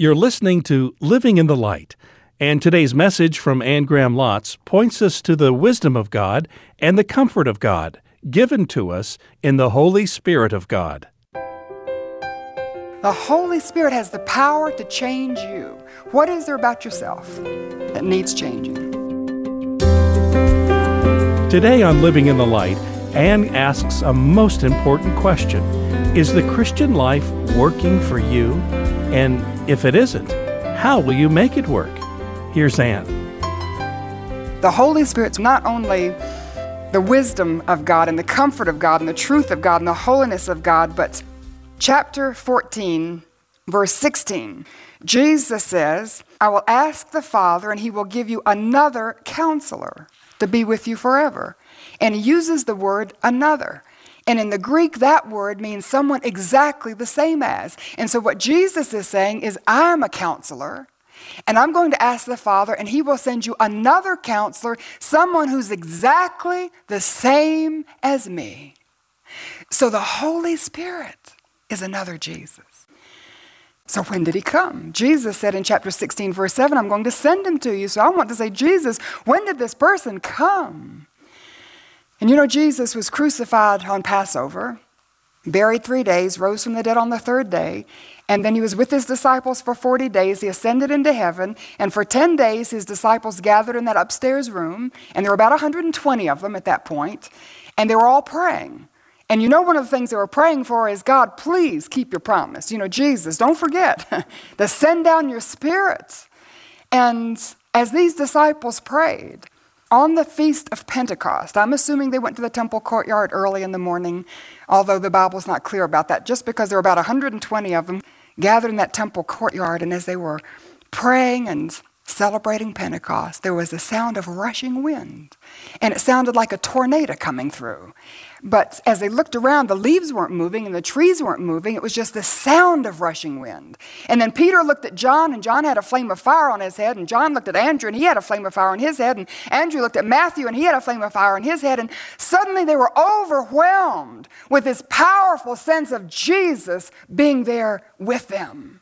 You're listening to Living in the Light, and today's message from Anne Graham Lotz points us to the wisdom of God and the comfort of God given to us in the Holy Spirit of God. The Holy Spirit has the power to change you. What is there about yourself that needs changing? Today on Living in the Light, Anne asks a most important question Is the Christian life working for you? And if it isn't, how will you make it work? Here's Anne. The Holy Spirit's not only the wisdom of God and the comfort of God and the truth of God and the holiness of God, but chapter 14, verse 16, Jesus says, I will ask the Father, and he will give you another counselor to be with you forever. And he uses the word another. And in the Greek, that word means someone exactly the same as. And so what Jesus is saying is, I am a counselor. And I'm going to ask the Father, and He will send you another counselor, someone who's exactly the same as me. So the Holy Spirit is another Jesus. So when did He come? Jesus said in chapter 16, verse 7, I'm going to send Him to you. So I want to say, Jesus, when did this person come? And you know, Jesus was crucified on Passover, buried three days, rose from the dead on the third day, and then he was with his disciples for 40 days. He ascended into heaven, and for 10 days, his disciples gathered in that upstairs room, and there were about 120 of them at that point, and they were all praying. And you know, one of the things they were praying for is God, please keep your promise. You know, Jesus, don't forget to send down your spirit. And as these disciples prayed, on the feast of Pentecost, I'm assuming they went to the temple courtyard early in the morning, although the Bible's not clear about that, just because there were about 120 of them gathered in that temple courtyard, and as they were praying and celebrating Pentecost, there was a sound of rushing wind, and it sounded like a tornado coming through. But as they looked around, the leaves weren't moving and the trees weren't moving. It was just the sound of rushing wind. And then Peter looked at John, and John had a flame of fire on his head. And John looked at Andrew, and he had a flame of fire on his head. And Andrew looked at Matthew, and he had a flame of fire on his head. And suddenly they were overwhelmed with this powerful sense of Jesus being there with them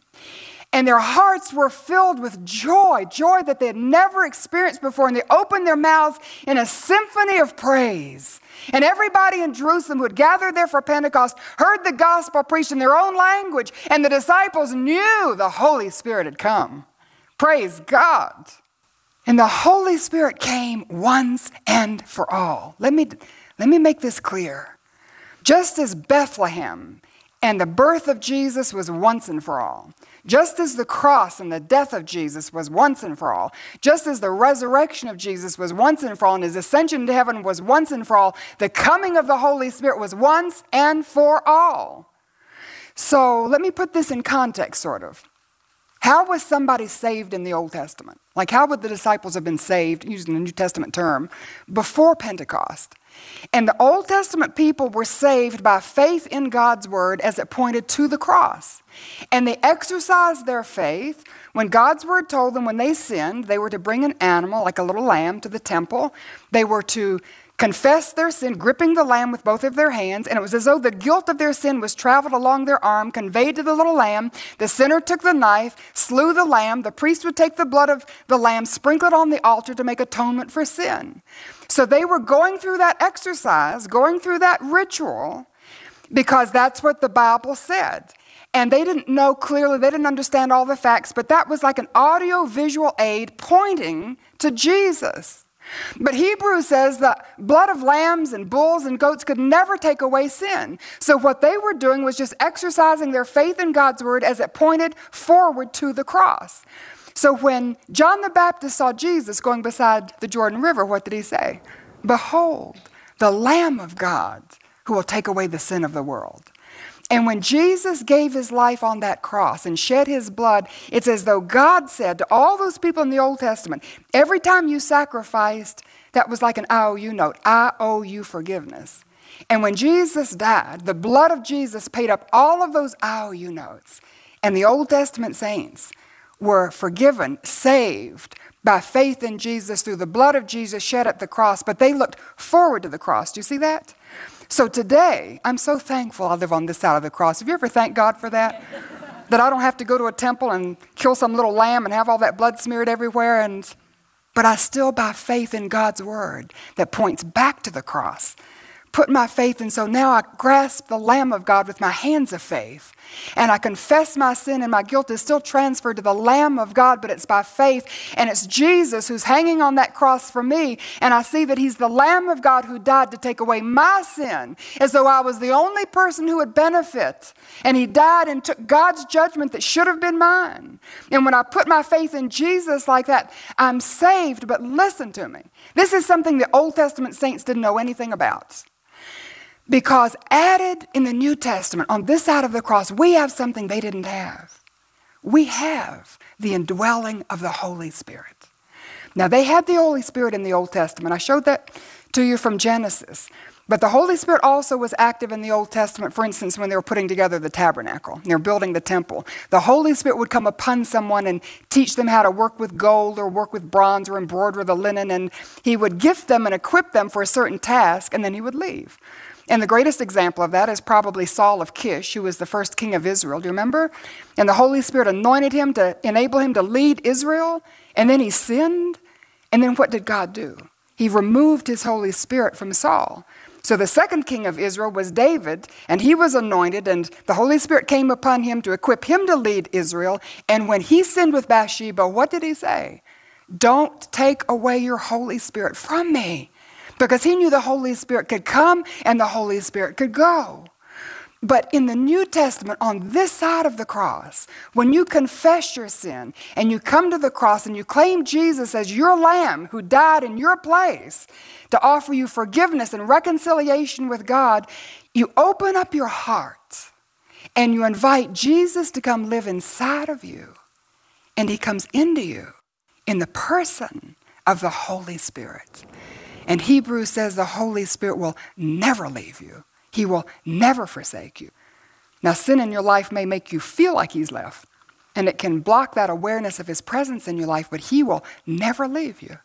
and their hearts were filled with joy, joy that they had never experienced before. And they opened their mouths in a symphony of praise. And everybody in Jerusalem who had gathered there for Pentecost heard the gospel preached in their own language, and the disciples knew the Holy Spirit had come. Praise God. And the Holy Spirit came once and for all. Let me, let me make this clear. Just as Bethlehem and the birth of Jesus was once and for all, just as the cross and the death of Jesus was once and for all, just as the resurrection of Jesus was once and for all, and his ascension to heaven was once and for all, the coming of the Holy Spirit was once and for all. So let me put this in context, sort of. How was somebody saved in the Old Testament? Like, how would the disciples have been saved, using the New Testament term, before Pentecost? And the Old Testament people were saved by faith in God's word as it pointed to the cross. And they exercised their faith when God's word told them when they sinned, they were to bring an animal, like a little lamb, to the temple. They were to confess their sin, gripping the lamb with both of their hands, and it was as though the guilt of their sin was traveled along their arm, conveyed to the little lamb. The sinner took the knife, slew the lamb. The priest would take the blood of the lamb, sprinkle it on the altar to make atonement for sin. So they were going through that exercise, going through that ritual, because that's what the Bible said. And they didn't know clearly, they didn't understand all the facts, but that was like an audio visual aid pointing to Jesus. But Hebrews says that blood of lambs and bulls and goats could never take away sin. So what they were doing was just exercising their faith in God's word as it pointed forward to the cross. So when John the Baptist saw Jesus going beside the Jordan River, what did he say? Behold, the Lamb of God who will take away the sin of the world. And when Jesus gave his life on that cross and shed his blood, it's as though God said to all those people in the Old Testament, every time you sacrificed, that was like an IOU note. I owe you forgiveness. And when Jesus died, the blood of Jesus paid up all of those IOU notes. And the Old Testament saints were forgiven, saved by faith in Jesus through the blood of Jesus shed at the cross, but they looked forward to the cross. Do you see that? So today, I'm so thankful I live on this side of the cross. Have you ever thanked God for that? that I don't have to go to a temple and kill some little lamb and have all that blood smeared everywhere. And, but I still, by faith in God's word that points back to the cross, put my faith in. So now I grasp the Lamb of God with my hands of faith. And I confess my sin and my guilt is still transferred to the Lamb of God, but it's by faith. And it's Jesus who's hanging on that cross for me. And I see that He's the Lamb of God who died to take away my sin, as though I was the only person who would benefit. And He died and took God's judgment that should have been mine. And when I put my faith in Jesus like that, I'm saved. But listen to me. This is something the Old Testament saints didn't know anything about. Because added in the New Testament, on this side of the cross, we have something they didn't have. We have the indwelling of the Holy Spirit. Now, they had the Holy Spirit in the Old Testament. I showed that to you from Genesis. But the Holy Spirit also was active in the Old Testament, for instance, when they were putting together the tabernacle, they were building the temple. The Holy Spirit would come upon someone and teach them how to work with gold or work with bronze or embroider the linen, and He would gift them and equip them for a certain task, and then He would leave. And the greatest example of that is probably Saul of Kish, who was the first king of Israel. Do you remember? And the Holy Spirit anointed him to enable him to lead Israel, and then he sinned. And then what did God do? He removed his Holy Spirit from Saul. So the second king of Israel was David, and he was anointed, and the Holy Spirit came upon him to equip him to lead Israel. And when he sinned with Bathsheba, what did he say? Don't take away your Holy Spirit from me because he knew the Holy Spirit could come and the Holy Spirit could go. But in the New Testament, on this side of the cross, when you confess your sin and you come to the cross and you claim Jesus as your lamb who died in your place to offer you forgiveness and reconciliation with God, you open up your heart and you invite Jesus to come live inside of you. And he comes into you in the person of the Holy Spirit. And Hebrews says the Holy Spirit will never leave you, He will never forsake you. Now, sin in your life may make you feel like He's left, and it can block that awareness of His presence in your life, but He will never leave you.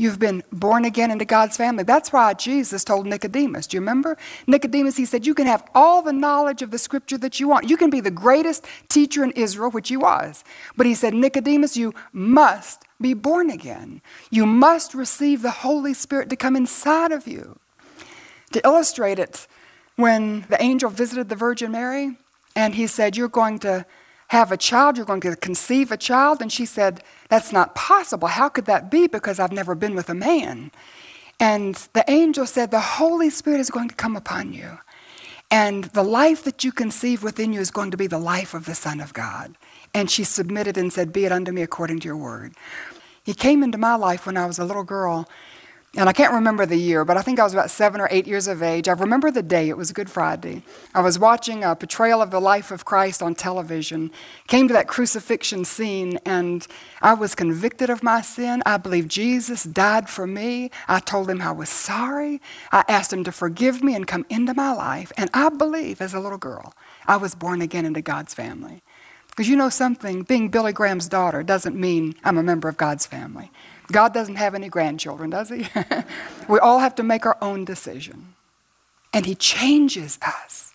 You've been born again into God's family. That's why Jesus told Nicodemus. Do you remember? Nicodemus, he said, You can have all the knowledge of the scripture that you want. You can be the greatest teacher in Israel, which he was. But he said, Nicodemus, you must be born again. You must receive the Holy Spirit to come inside of you. To illustrate it, when the angel visited the Virgin Mary and he said, You're going to have a child, you're going to conceive a child. And she said, That's not possible. How could that be? Because I've never been with a man. And the angel said, The Holy Spirit is going to come upon you. And the life that you conceive within you is going to be the life of the Son of God. And she submitted and said, Be it unto me according to your word. He came into my life when I was a little girl and I can't remember the year, but I think I was about seven or eight years of age. I remember the day, it was Good Friday. I was watching a portrayal of the life of Christ on television, came to that crucifixion scene, and I was convicted of my sin. I believe Jesus died for me. I told him I was sorry. I asked him to forgive me and come into my life. And I believe, as a little girl, I was born again into God's family. Because you know something, being Billy Graham's daughter doesn't mean I'm a member of God's family. God doesn't have any grandchildren, does He? we all have to make our own decision. And He changes us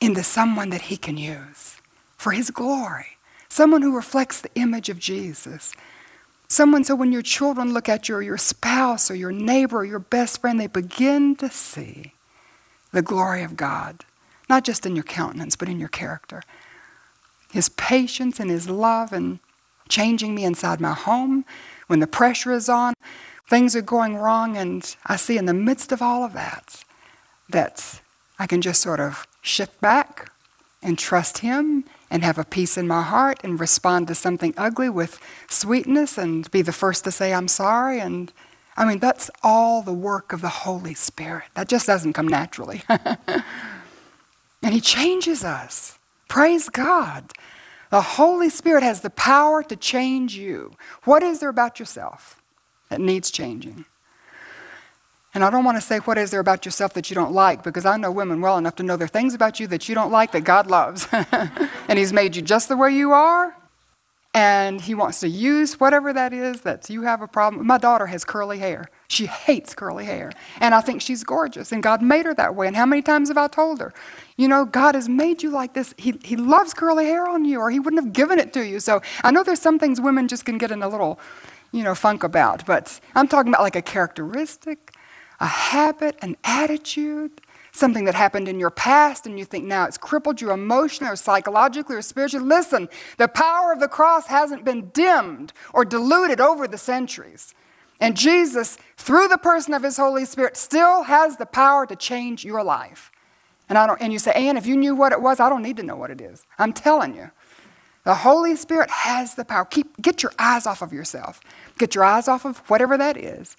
into someone that He can use for His glory, someone who reflects the image of Jesus. Someone so when your children look at you, or your spouse, or your neighbor, or your best friend, they begin to see the glory of God, not just in your countenance, but in your character. His patience and His love and changing me inside my home, when the pressure is on, things are going wrong, and I see in the midst of all of that, that I can just sort of shift back and trust Him and have a peace in my heart and respond to something ugly with sweetness and be the first to say, I'm sorry. And I mean, that's all the work of the Holy Spirit. That just doesn't come naturally. and He changes us. Praise God. The Holy Spirit has the power to change you. What is there about yourself that needs changing? And I don't want to say what is there about yourself that you don't like because I know women well enough to know there are things about you that you don't like that God loves. and He's made you just the way you are. And he wants to use whatever that is that you have a problem. My daughter has curly hair. She hates curly hair. And I think she's gorgeous, and God made her that way. And how many times have I told her, you know, God has made you like this. He, he loves curly hair on you, or He wouldn't have given it to you. So I know there's some things women just can get in a little, you know, funk about, but I'm talking about like a characteristic, a habit, an attitude something that happened in your past and you think now it's crippled you emotionally or psychologically or spiritually. Listen, the power of the cross hasn't been dimmed or diluted over the centuries. And Jesus, through the person of his Holy Spirit, still has the power to change your life. And, I don't, and you say, Anne, if you knew what it was, I don't need to know what it is. I'm telling you. The Holy Spirit has the power. Keep, get your eyes off of yourself. Get your eyes off of whatever that is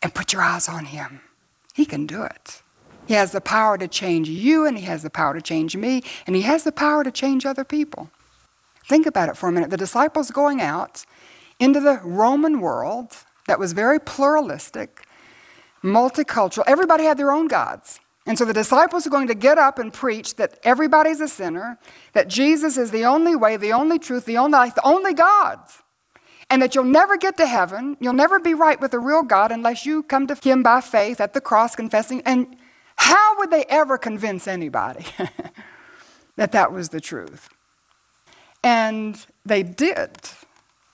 and put your eyes on Him. He can do it. He has the power to change you, and He has the power to change me, and He has the power to change other people. Think about it for a minute. The disciples going out into the Roman world that was very pluralistic, multicultural, everybody had their own gods. And so the disciples are going to get up and preach that everybody's a sinner, that Jesus is the only way, the only truth, the only life, the only God. And that you'll never get to heaven, you'll never be right with the real God unless you come to Him by faith at the cross, confessing. And how would they ever convince anybody that that was the truth? And they did.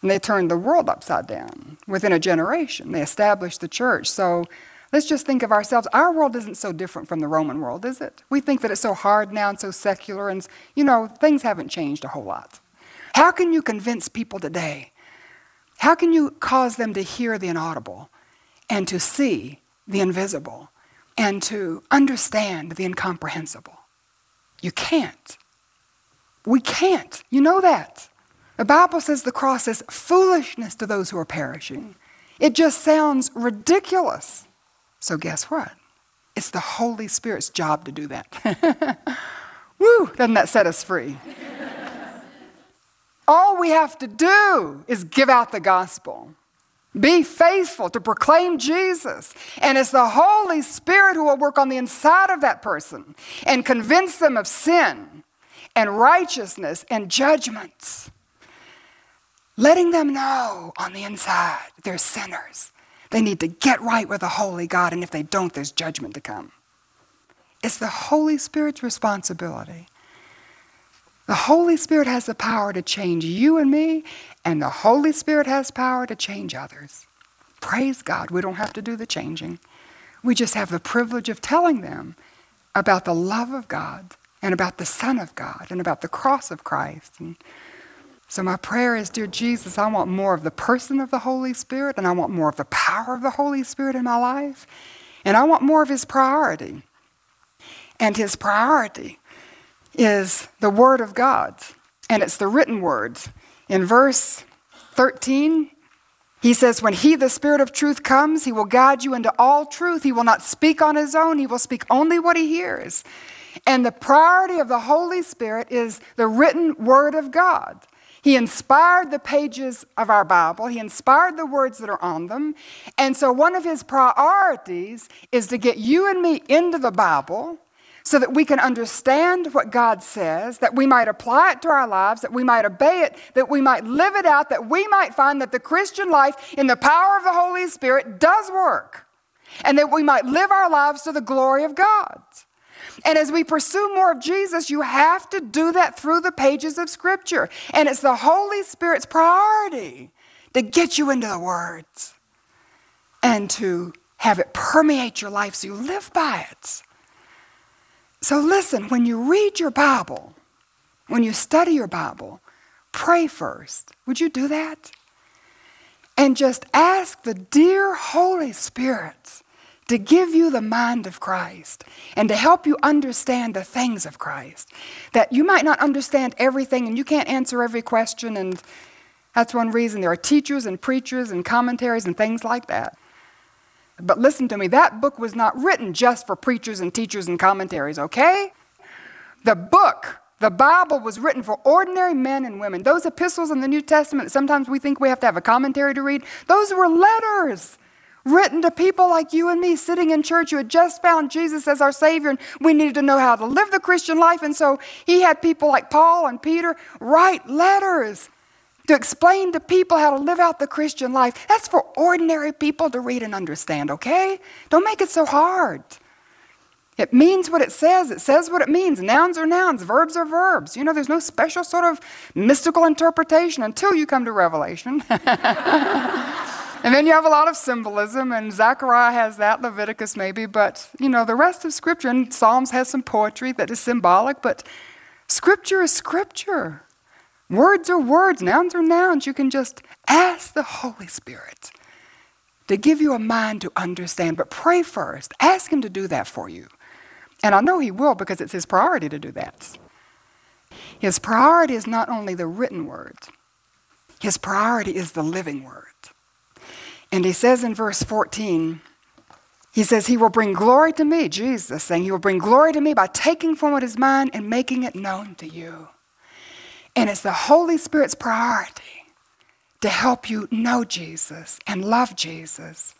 And they turned the world upside down within a generation. They established the church. So let's just think of ourselves. Our world isn't so different from the Roman world, is it? We think that it's so hard now and so secular, and, you know, things haven't changed a whole lot. How can you convince people today? How can you cause them to hear the inaudible and to see the invisible? And to understand the incomprehensible. You can't. We can't. You know that. The Bible says the cross is foolishness to those who are perishing. It just sounds ridiculous. So, guess what? It's the Holy Spirit's job to do that. Woo! Doesn't that set us free? All we have to do is give out the gospel. Be faithful to proclaim Jesus. And it's the Holy Spirit who will work on the inside of that person and convince them of sin and righteousness and judgments. Letting them know on the inside they're sinners. They need to get right with the Holy God, and if they don't, there's judgment to come. It's the Holy Spirit's responsibility. The Holy Spirit has the power to change you and me, and the Holy Spirit has power to change others. Praise God, we don't have to do the changing. We just have the privilege of telling them about the love of God and about the Son of God and about the cross of Christ. And so, my prayer is Dear Jesus, I want more of the person of the Holy Spirit, and I want more of the power of the Holy Spirit in my life, and I want more of His priority. And His priority is the Word of God, and it's the written words. In verse 13, he says, When He, the Spirit of truth, comes, He will guide you into all truth. He will not speak on His own, He will speak only what He hears. And the priority of the Holy Spirit is the written Word of God. He inspired the pages of our Bible. He inspired the words that are on them. And so, one of his priorities is to get you and me into the Bible so that we can understand what God says, that we might apply it to our lives, that we might obey it, that we might live it out, that we might find that the Christian life in the power of the Holy Spirit does work, and that we might live our lives to the glory of God. And as we pursue more of Jesus, you have to do that through the pages of Scripture. And it's the Holy Spirit's priority to get you into the words and to have it permeate your life so you live by it. So listen, when you read your Bible, when you study your Bible, pray first. Would you do that? And just ask the dear Holy Spirit to give you the mind of Christ and to help you understand the things of Christ. That you might not understand everything and you can't answer every question, and that's one reason there are teachers and preachers and commentaries and things like that. But listen to me, that book was not written just for preachers and teachers and commentaries, okay? The book, the Bible, was written for ordinary men and women. Those epistles in the New Testament, sometimes we think we have to have a commentary to read, those were letters written to people like you and me sitting in church who had just found Jesus as our Savior and we needed to know how to live the Christian life. And so he had people like Paul and Peter write letters to explain to people how to live out the Christian life. That's for ordinary people to read and understand, okay? Don't make it so hard. It means what it says. It says what it means. Nouns are nouns, verbs are verbs. You know, there's no special sort of mystical interpretation until you come to Revelation. and then you have a lot of symbolism, and Zechariah has that, Leviticus maybe, but, you know, the rest of Scripture, and Psalms has some poetry that is symbolic, but Scripture is Scripture. Words are words, nouns are nouns. You can just ask the Holy Spirit to give you a mind to understand, but pray first. Ask Him to do that for you. And I know He will because it's His priority to do that. His priority is not only the written word, His priority is the living word. And He says in verse 14, He says, He will bring glory to me, Jesus saying, He will bring glory to me by taking from what is mine and making it known to you. And it's the Holy Spirit's priority to help you know Jesus and love Jesus.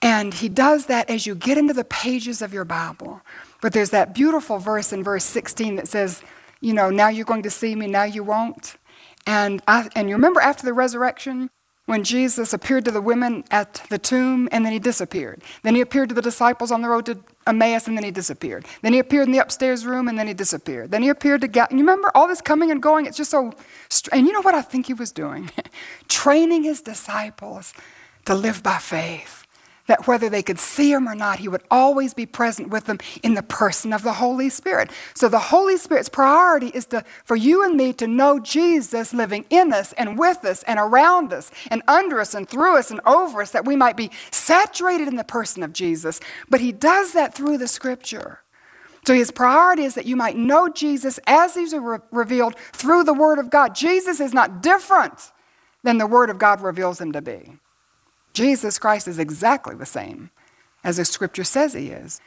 And He does that as you get into the pages of your Bible. But there's that beautiful verse in verse 16 that says, you know, now you're going to see me, now you won't. And, I, and you remember after the resurrection, when Jesus appeared to the women at the tomb and then he disappeared. Then he appeared to the disciples on the road to Emmaus and then he disappeared. Then he appeared in the upstairs room and then he disappeared. Then he appeared to you remember all this coming and going? It's just so, and you know what I think he was doing? Training his disciples to live by faith that whether they could see him or not, he would always be present with them in the person of the Holy Spirit. So the Holy Spirit's priority is to, for you and me to know Jesus living in us and with us and around us and under us and through us and over us, that we might be saturated in the person of Jesus. But he does that through the scripture. So his priority is that you might know Jesus as he's re- revealed through the Word of God. Jesus is not different than the Word of God reveals him to be. Jesus Christ is exactly the same as the scripture says he is.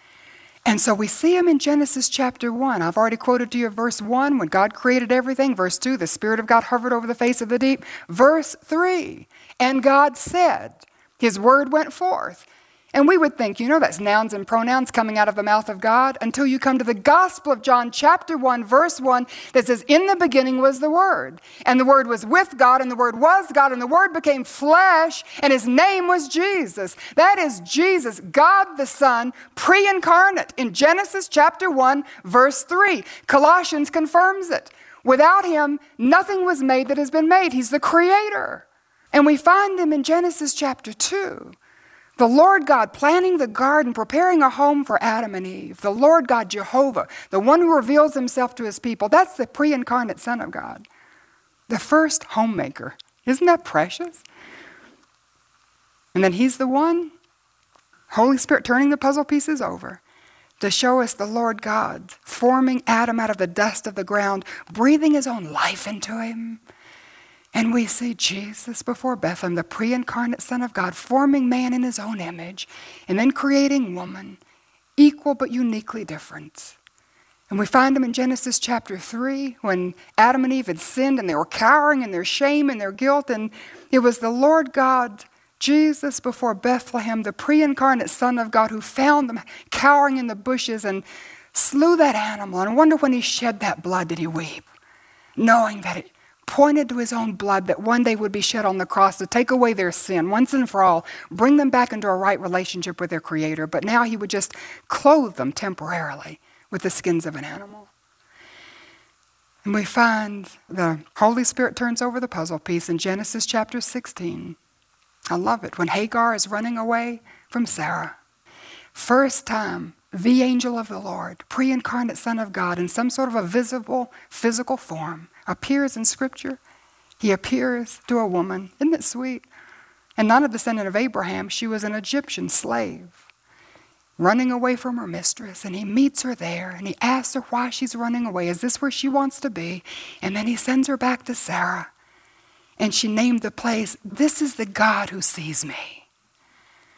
And so we see him in Genesis chapter 1. I've already quoted to you verse 1 when God created everything. Verse 2, the Spirit of God hovered over the face of the deep. Verse 3, and God said, His word went forth. And we would think, you know, that's nouns and pronouns coming out of the mouth of God until you come to the Gospel of John, chapter 1, verse 1, that says, In the beginning was the Word. And the Word was with God, and the Word was God, and the Word became flesh, and His name was Jesus. That is Jesus, God the Son, pre incarnate, in Genesis chapter 1, verse 3. Colossians confirms it. Without Him, nothing was made that has been made. He's the Creator. And we find Him in Genesis chapter 2 the Lord God planting the garden, preparing a home for Adam and Eve. The Lord God Jehovah, the one who reveals himself to his people. That's the pre incarnate Son of God, the first homemaker. Isn't that precious? And then he's the one, Holy Spirit turning the puzzle pieces over to show us the Lord God forming Adam out of the dust of the ground, breathing his own life into him and we see Jesus before Bethlehem, the pre incarnate Son of God, forming man in his own image, and then creating woman, equal but uniquely different. And we find him in Genesis chapter 3 when Adam and Eve had sinned and they were cowering in their shame and their guilt. And it was the Lord God, Jesus before Bethlehem, the pre incarnate Son of God, who found them cowering in the bushes and slew that animal. And I wonder when he shed that blood, did he weep? Knowing that it pointed to his own blood that one day would be shed on the cross to take away their sin once and for all, bring them back into a right relationship with their Creator. But now he would just clothe them temporarily with the skins of an animal. And we find the Holy Spirit turns over the puzzle piece in Genesis chapter 16. I love it. When Hagar is running away from Sarah, first time the angel of the Lord, pre incarnate Son of God, in some sort of a visible physical form, appears in Scripture. He appears to a woman. Isn't it sweet? And not a descendant of Abraham, she was an Egyptian slave running away from her mistress. And he meets her there and he asks her why she's running away. Is this where she wants to be? And then he sends her back to Sarah. And she named the place, This is the God who sees me.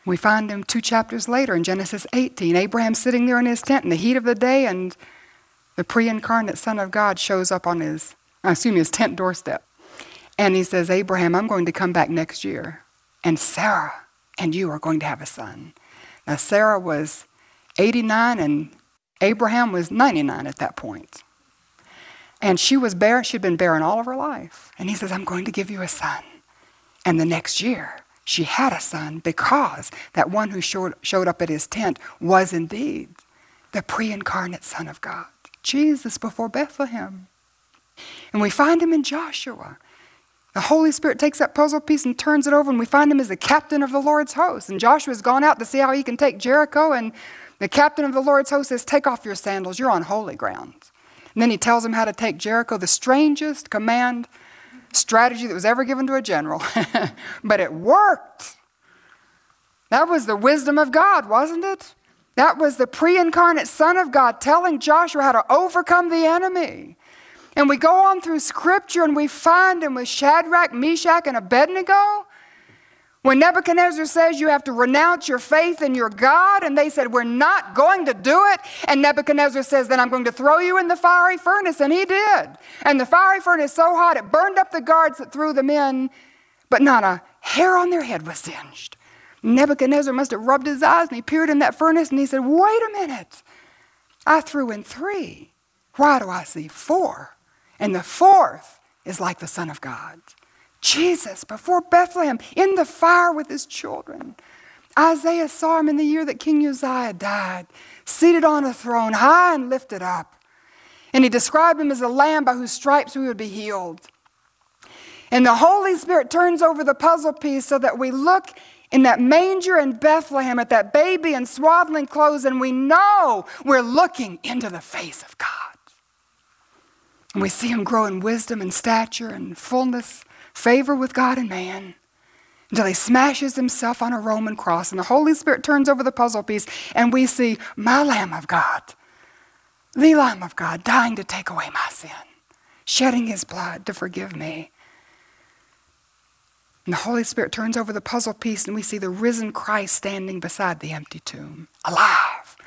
We find him two chapters later in Genesis 18. Abraham sitting there in his tent in the heat of the day, and the pre incarnate Son of God shows up on his I assume his tent doorstep. And he says, Abraham, I'm going to come back next year, and Sarah and you are going to have a son. Now, Sarah was 89 and Abraham was 99 at that point. And she was barren. She'd been barren all of her life. And he says, I'm going to give you a son. And the next year, she had a son because that one who showed, showed up at his tent was indeed the pre incarnate Son of God, Jesus before Bethlehem. And we find him in Joshua. The Holy Spirit takes that puzzle piece and turns it over, and we find him as the captain of the Lord's host. And Joshua's gone out to see how he can take Jericho, and the captain of the Lord's host says, Take off your sandals, you're on holy ground. And then he tells him how to take Jericho, the strangest command strategy that was ever given to a general. but it worked. That was the wisdom of God, wasn't it? That was the pre incarnate Son of God telling Joshua how to overcome the enemy. And we go on through Scripture and we find him with Shadrach, Meshach, and Abednego. When Nebuchadnezzar says you have to renounce your faith in your God, and they said, We're not going to do it. And Nebuchadnezzar says, Then I'm going to throw you in the fiery furnace. And he did. And the fiery furnace so hot it burned up the guards that threw them in, but not a hair on their head was singed. Nebuchadnezzar must have rubbed his eyes and he peered in that furnace and he said, Wait a minute. I threw in three. Why do I see four? And the fourth is like the Son of God. Jesus before Bethlehem in the fire with his children. Isaiah saw him in the year that King Uzziah died, seated on a throne, high and lifted up. And he described him as a lamb by whose stripes we would be healed. And the Holy Spirit turns over the puzzle piece so that we look in that manger in Bethlehem at that baby in swaddling clothes and we know we're looking into the face of God. And we see him grow in wisdom and stature and fullness favor with God and man until he smashes himself on a Roman cross. And the Holy Spirit turns over the puzzle piece, and we see my Lamb of God, the Lamb of God, dying to take away my sin, shedding his blood to forgive me. And the Holy Spirit turns over the puzzle piece, and we see the risen Christ standing beside the empty tomb, alive,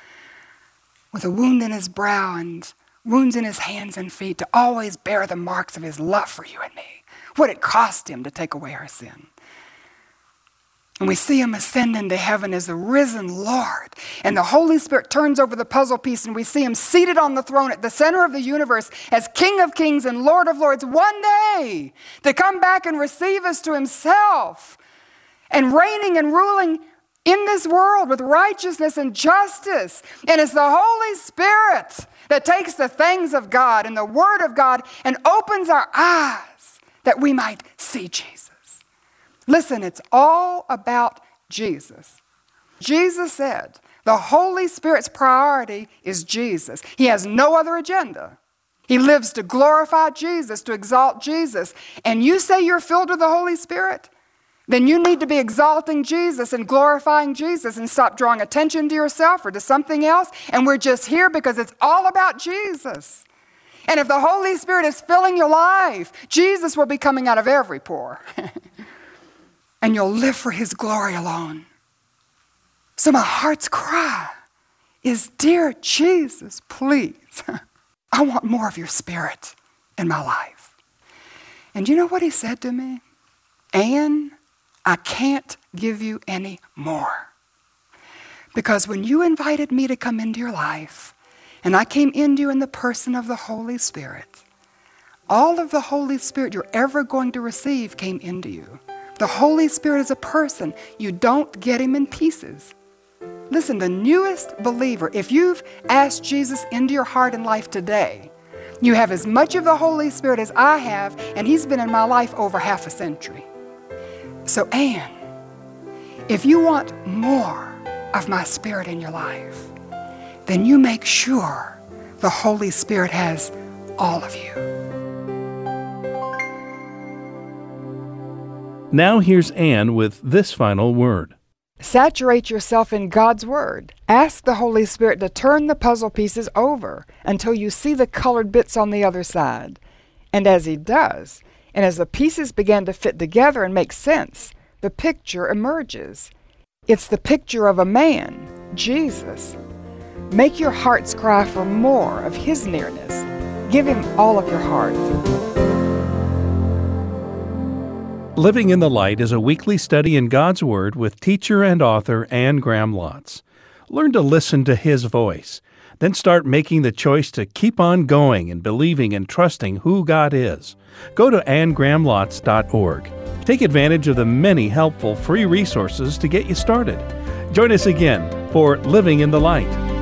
with a wound in his brow and wounds in his hands and feet to always bear the marks of his love for you and me what it cost him to take away our sin. And we see him ascend into heaven as the risen Lord. And the Holy Spirit turns over the puzzle piece, and we see him seated on the throne at the center of the universe as King of Kings and Lord of Lords one day to come back and receive us to himself and reigning and ruling in this world with righteousness and justice. And it's the Holy Spirit that takes the things of God and the Word of God and opens our eyes that we might see Jesus. Listen, it's all about Jesus. Jesus said the Holy Spirit's priority is Jesus. He has no other agenda. He lives to glorify Jesus, to exalt Jesus. And you say you're filled with the Holy Spirit? Then you need to be exalting Jesus and glorifying Jesus and stop drawing attention to yourself or to something else. And we're just here because it's all about Jesus. And if the Holy Spirit is filling your life, Jesus will be coming out of every pore. and you'll live for His glory alone. So my heart's cry is Dear Jesus, please, I want more of your Spirit in my life. And you know what He said to me? Anne, I can't give you any more. Because when you invited me to come into your life, and I came into you in the person of the Holy Spirit. All of the Holy Spirit you're ever going to receive came into you. The Holy Spirit is a person. You don't get him in pieces. Listen, the newest believer, if you've asked Jesus into your heart and life today, you have as much of the Holy Spirit as I have, and he's been in my life over half a century. So, Anne, if you want more of my spirit in your life, then you make sure the Holy Spirit has all of you. Now here's Anne with this final word. Saturate yourself in God's Word. Ask the Holy Spirit to turn the puzzle pieces over until you see the colored bits on the other side. And as He does, and as the pieces begin to fit together and make sense, the picture emerges. It's the picture of a man, Jesus, Make your hearts cry for more of His nearness. Give Him all of your heart. Living in the Light is a weekly study in God's Word with teacher and author Anne Graham Lotz. Learn to listen to His voice. Then start making the choice to keep on going and believing and trusting who God is. Go to annegrahamlotz.org. Take advantage of the many helpful free resources to get you started. Join us again for Living in the Light.